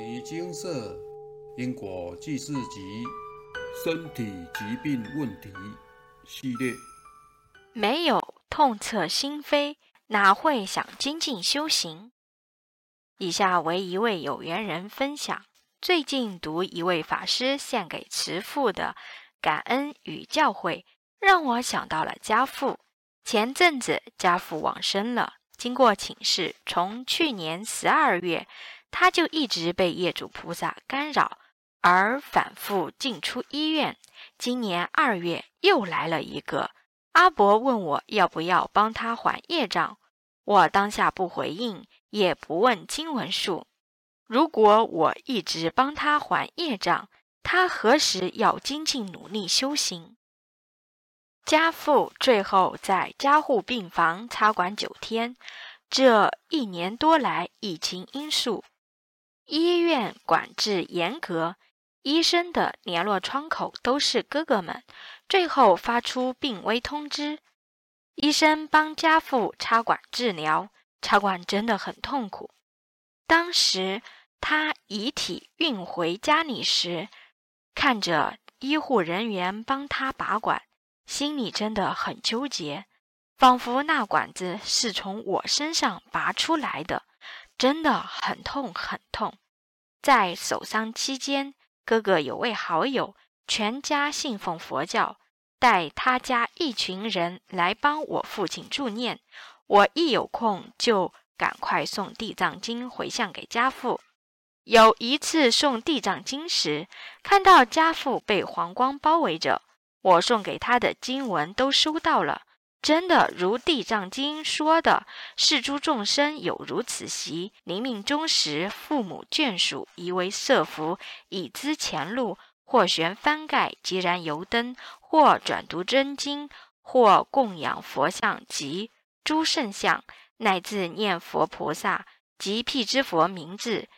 尼精舍因果记事集身体疾病问题系列，没有痛彻心扉，哪会想精进修行？以下为一位有缘人分享：最近读一位法师献给慈父的感恩与教诲，让我想到了家父。前阵子家父往生了，经过请示，从去年十二月。他就一直被业主菩萨干扰，而反复进出医院。今年二月又来了一个阿伯，问我要不要帮他还业障。我当下不回应，也不问经文数。如果我一直帮他还业障，他何时要精进努力修行？家父最后在加护病房插管九天。这一年多来，疫情因素。医院管制严格，医生的联络窗口都是哥哥们。最后发出病危通知，医生帮家父插管治疗，插管真的很痛苦。当时他遗体运回家里时，看着医护人员帮他拔管，心里真的很纠结，仿佛那管子是从我身上拔出来的。真的很痛很痛，在守丧期间，哥哥有位好友，全家信奉佛教，带他家一群人来帮我父亲助念。我一有空就赶快送地藏经回向给家父。有一次送地藏经时，看到家父被黄光包围着，我送给他的经文都收到了。真的如《地藏经》说的，是诸众生有如此习，临命终时，父母眷属宜为设福，以资前路，或悬幡盖，即燃油灯，或转读真经，或供养佛像及诸圣像，乃至念佛菩萨及辟支佛名字，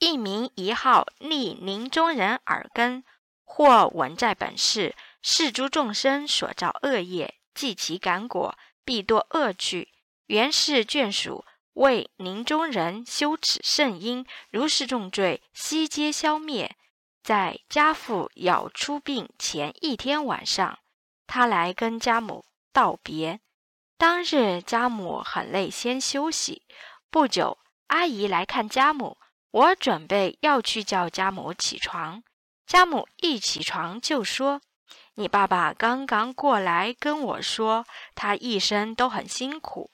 一名一号，立临终人耳根，或闻在本世，是诸众生所造恶业。既其感果，必堕恶趣。原是眷属为临终人修此圣因，如是重罪悉皆消灭。在家父要出殡前一天晚上，他来跟家母道别。当日家母很累，先休息。不久，阿姨来看家母，我准备要去叫家母起床。家母一起床就说。你爸爸刚刚过来跟我说，他一生都很辛苦。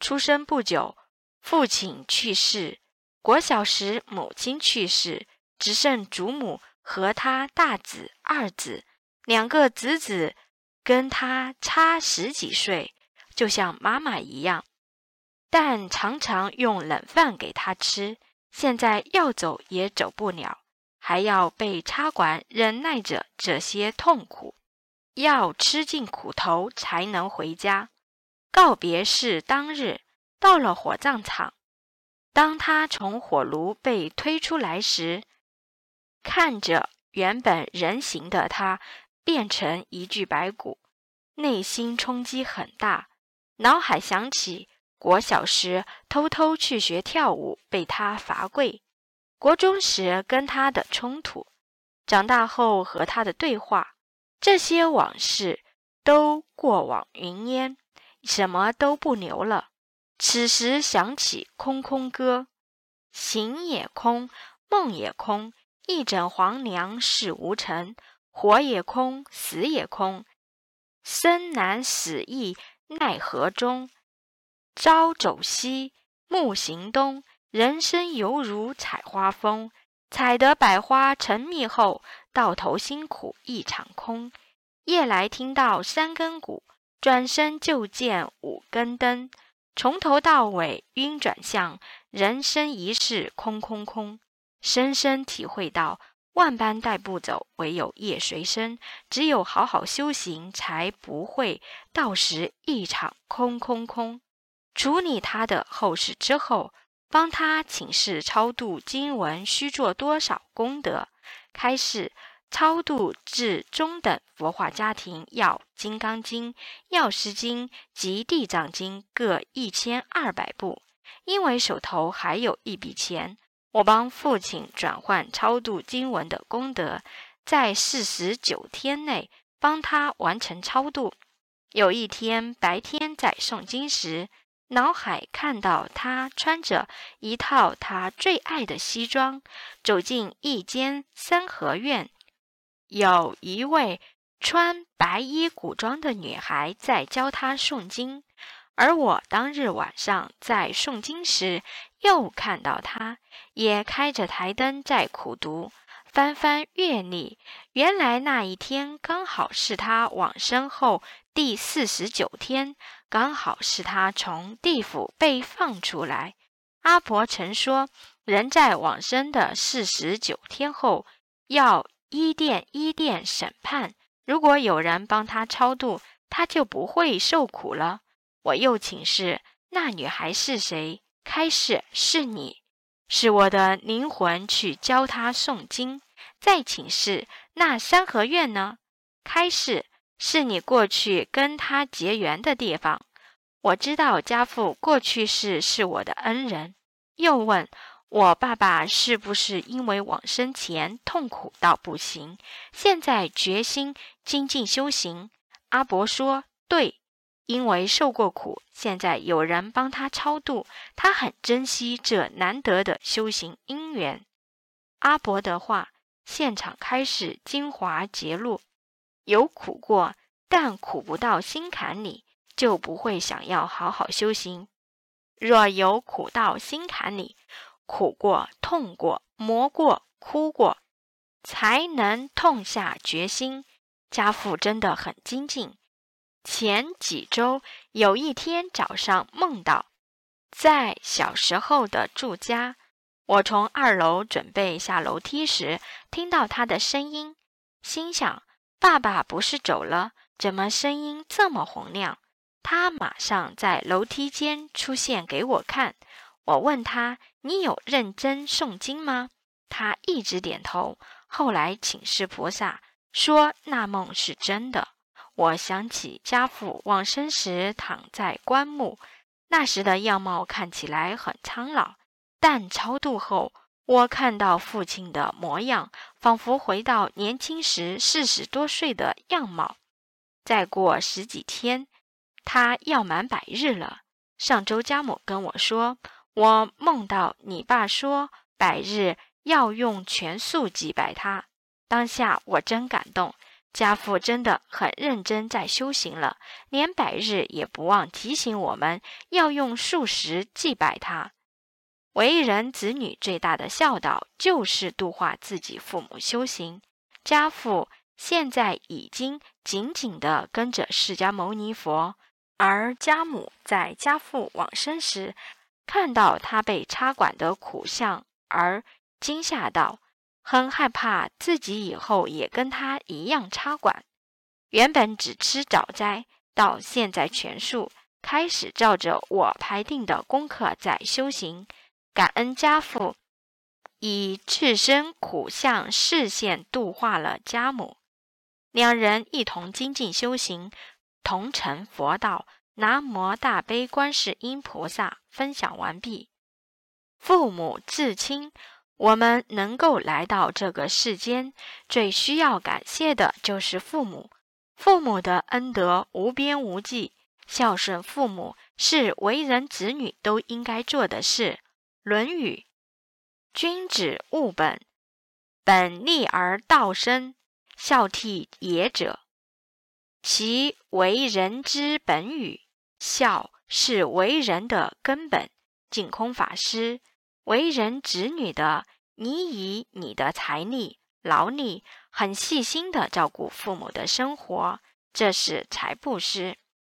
出生不久，父亲去世；国小时，母亲去世，只剩祖母和他大子、二子两个侄子，跟他差十几岁，就像妈妈一样。但常常用冷饭给他吃。现在要走也走不了。还要被插管，忍耐着这些痛苦，要吃尽苦头才能回家。告别式当日，到了火葬场，当他从火炉被推出来时，看着原本人形的他变成一具白骨，内心冲击很大。脑海想起国小时偷偷去学跳舞，被他罚跪。国中时跟他的冲突，长大后和他的对话，这些往事都过往云烟，什么都不留了。此时想起《空空歌》，行也空，梦也空，一枕黄粱事无成。活也空，死也空，生难死易奈何中。朝走西，暮行东。人生犹如采花蜂，采得百花成蜜后，到头辛苦一场空。夜来听到三更鼓，转身就见五更灯。从头到尾晕转向，人生一世空空空。深深体会到，万般带不走，唯有业随身。只有好好修行，才不会到时一场空空空。处理他的后事之后。帮他请示超度经文需做多少功德？开示超度至中等佛化家庭要《金刚经》《药师经》及《地藏经》各一千二百部。因为手头还有一笔钱，我帮父亲转换超度经文的功德，在四十九天内帮他完成超度。有一天白天在诵经时，脑海看到他穿着一套他最爱的西装，走进一间三合院，有一位穿白衣古装的女孩在教他诵经。而我当日晚上在诵经时，又看到他也开着台灯在苦读，翻翻阅历。原来那一天刚好是他往生后第四十九天，刚好是他从地府被放出来。阿婆曾说，人在往生的四十九天后，要一殿一殿审判。如果有人帮他超度，他就不会受苦了。我又请示那女孩是谁，开示是你，是我的灵魂去教她诵经。再请示那三合院呢，开示是你过去跟他结缘的地方。我知道家父过去世是我的恩人。又问我爸爸是不是因为往生前痛苦到不行，现在决心精进修行。阿伯说对。因为受过苦，现在有人帮他超度，他很珍惜这难得的修行因缘。阿伯的话，现场开始精华揭露：有苦过，但苦不到心坎里，就不会想要好好修行；若有苦到心坎里，苦过、痛过、磨过、哭过，才能痛下决心。家父真的很精进。前几周有一天早上梦到，在小时候的住家，我从二楼准备下楼梯时，听到他的声音，心想：爸爸不是走了，怎么声音这么洪亮？他马上在楼梯间出现给我看。我问他：“你有认真诵经吗？”他一直点头。后来请示菩萨，说那梦是真的。我想起家父往生时躺在棺木，那时的样貌看起来很苍老，但超度后，我看到父亲的模样，仿佛回到年轻时四十多岁的样貌。再过十几天，他要满百日了。上周家母跟我说，我梦到你爸说百日要用全素祭拜他，当下我真感动。家父真的很认真在修行了，连百日也不忘提醒我们要用素食祭拜他。为人子女最大的孝道就是度化自己父母修行。家父现在已经紧紧地跟着释迦牟尼佛，而家母在家父往生时看到他被插管的苦相而惊吓到。很害怕自己以后也跟他一样插管。原本只吃早斋，到现在全素，开始照着我排定的功课在修行。感恩家父以自身苦相视线度化了家母，两人一同精进修行，同成佛道。南无大悲观世音菩萨。分享完毕。父母至亲。我们能够来到这个世间，最需要感谢的就是父母。父母的恩德无边无际，孝顺父母是为人子女都应该做的事。《论语》：君子务本，本立而道生，孝悌也者，其为人之本与？孝是为人的根本。净空法师。为人子女的，你以你的财力、劳力，很细心的照顾父母的生活，这是财布施；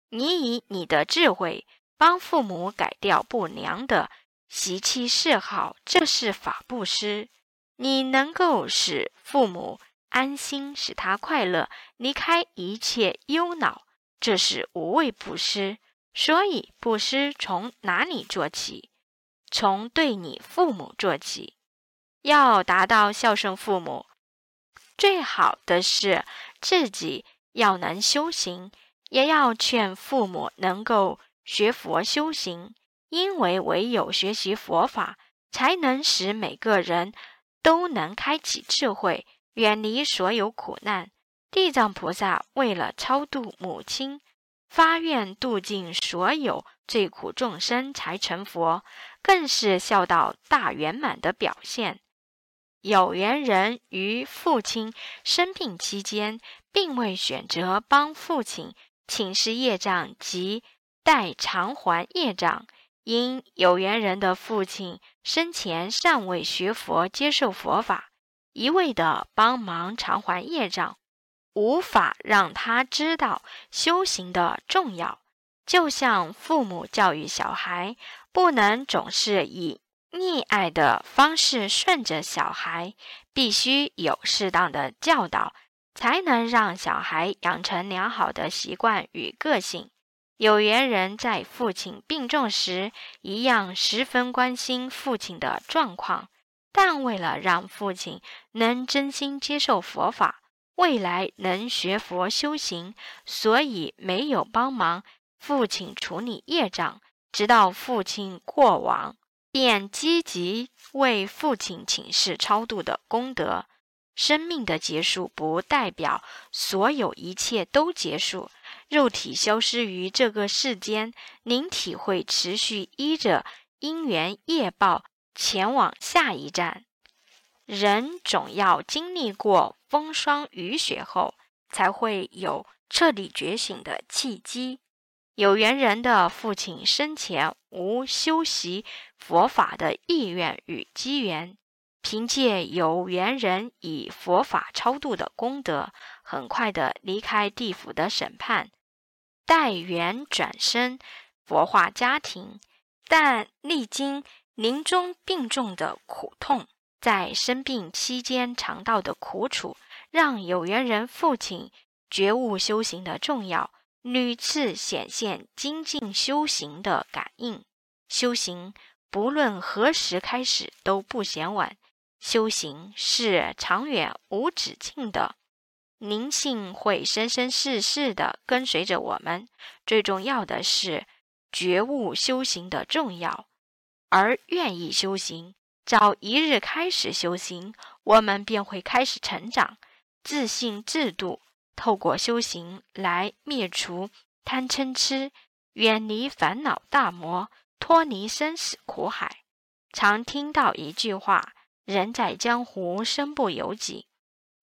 你以你的智慧，帮父母改掉不良的习气嗜好，这是法布施。你能够使父母安心，使他快乐，离开一切忧恼，这是无畏布施。所以，布施从哪里做起？从对你父母做起，要达到孝顺父母，最好的是自己要能修行，也要劝父母能够学佛修行。因为唯有学习佛法，才能使每个人都能开启智慧，远离所有苦难。地藏菩萨为了超度母亲，发愿度尽所有罪苦众生才成佛，更是孝道大圆满的表现。有缘人于父亲生病期间，并未选择帮父亲请示业障及代偿还业障，因有缘人的父亲生前尚未学佛接受佛法，一味的帮忙偿还业障。无法让他知道修行的重要，就像父母教育小孩，不能总是以溺爱的方式顺着小孩，必须有适当的教导，才能让小孩养成良好的习惯与个性。有缘人在父亲病重时，一样十分关心父亲的状况，但为了让父亲能真心接受佛法。未来能学佛修行，所以没有帮忙父亲处理业障，直到父亲过往，便积极为父亲请示超度的功德。生命的结束不代表所有一切都结束，肉体消失于这个世间，灵体会持续依着因缘业报前往下一站。人总要经历过风霜雨雪后，才会有彻底觉醒的契机。有缘人的父亲生前无修习佛法的意愿与机缘，凭借有缘人以佛法超度的功德，很快的离开地府的审判，待缘转生佛化家庭，但历经临终病重的苦痛。在生病期间尝到的苦楚，让有缘人父亲觉悟修行的重要，屡次显现精进修行的感应。修行不论何时开始都不嫌晚，修行是长远无止境的，灵性会生生世世的跟随着我们。最重要的是觉悟修行的重要，而愿意修行。早一日开始修行，我们便会开始成长，自信自度。透过修行来灭除贪嗔痴，远离烦恼大魔，脱离生死苦海。常听到一句话：“人在江湖，身不由己。”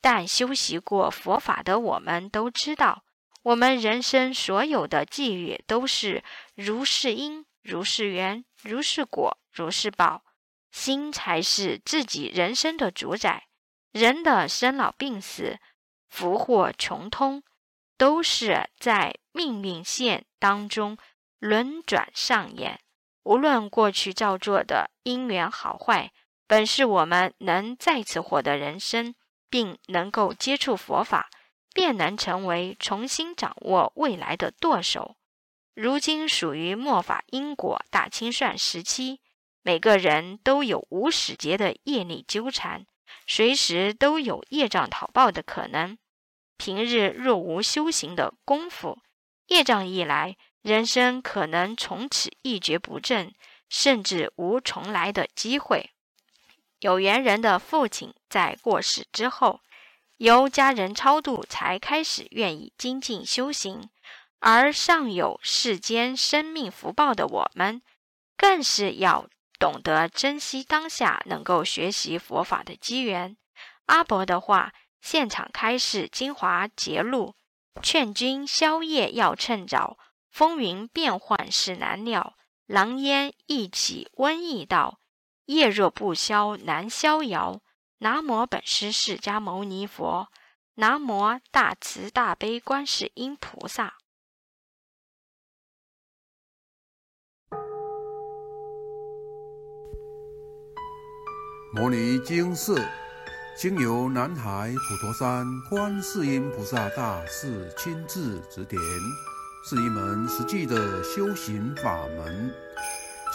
但修习过佛法的我们都知道，我们人生所有的际遇都是如是因，如是缘，如是果，如是报。心才是自己人生的主宰。人的生老病死、福祸穷通，都是在命运线当中轮转上演。无论过去造作的因缘好坏，本是我们能再次获得人生，并能够接触佛法，便能成为重新掌握未来的舵手。如今属于末法因果大清算时期。每个人都有无始劫的业力纠缠，随时都有业障讨报的可能。平日若无修行的功夫，业障一来，人生可能从此一蹶不振，甚至无重来的机会。有缘人的父亲在过世之后，由家人超度，才开始愿意精进修行，而尚有世间生命福报的我们，更是要。懂得珍惜当下能够学习佛法的机缘。阿伯的话，现场开示精华节录，劝君宵夜要趁早，风云变幻是难料。狼烟一起瘟疫到，夜若不消难逍遥。南无本师释迦牟尼佛，南无大慈大悲观世音菩萨。摩尼经释，经由南海普陀山观世音菩萨大士亲自指点，是一门实际的修行法门，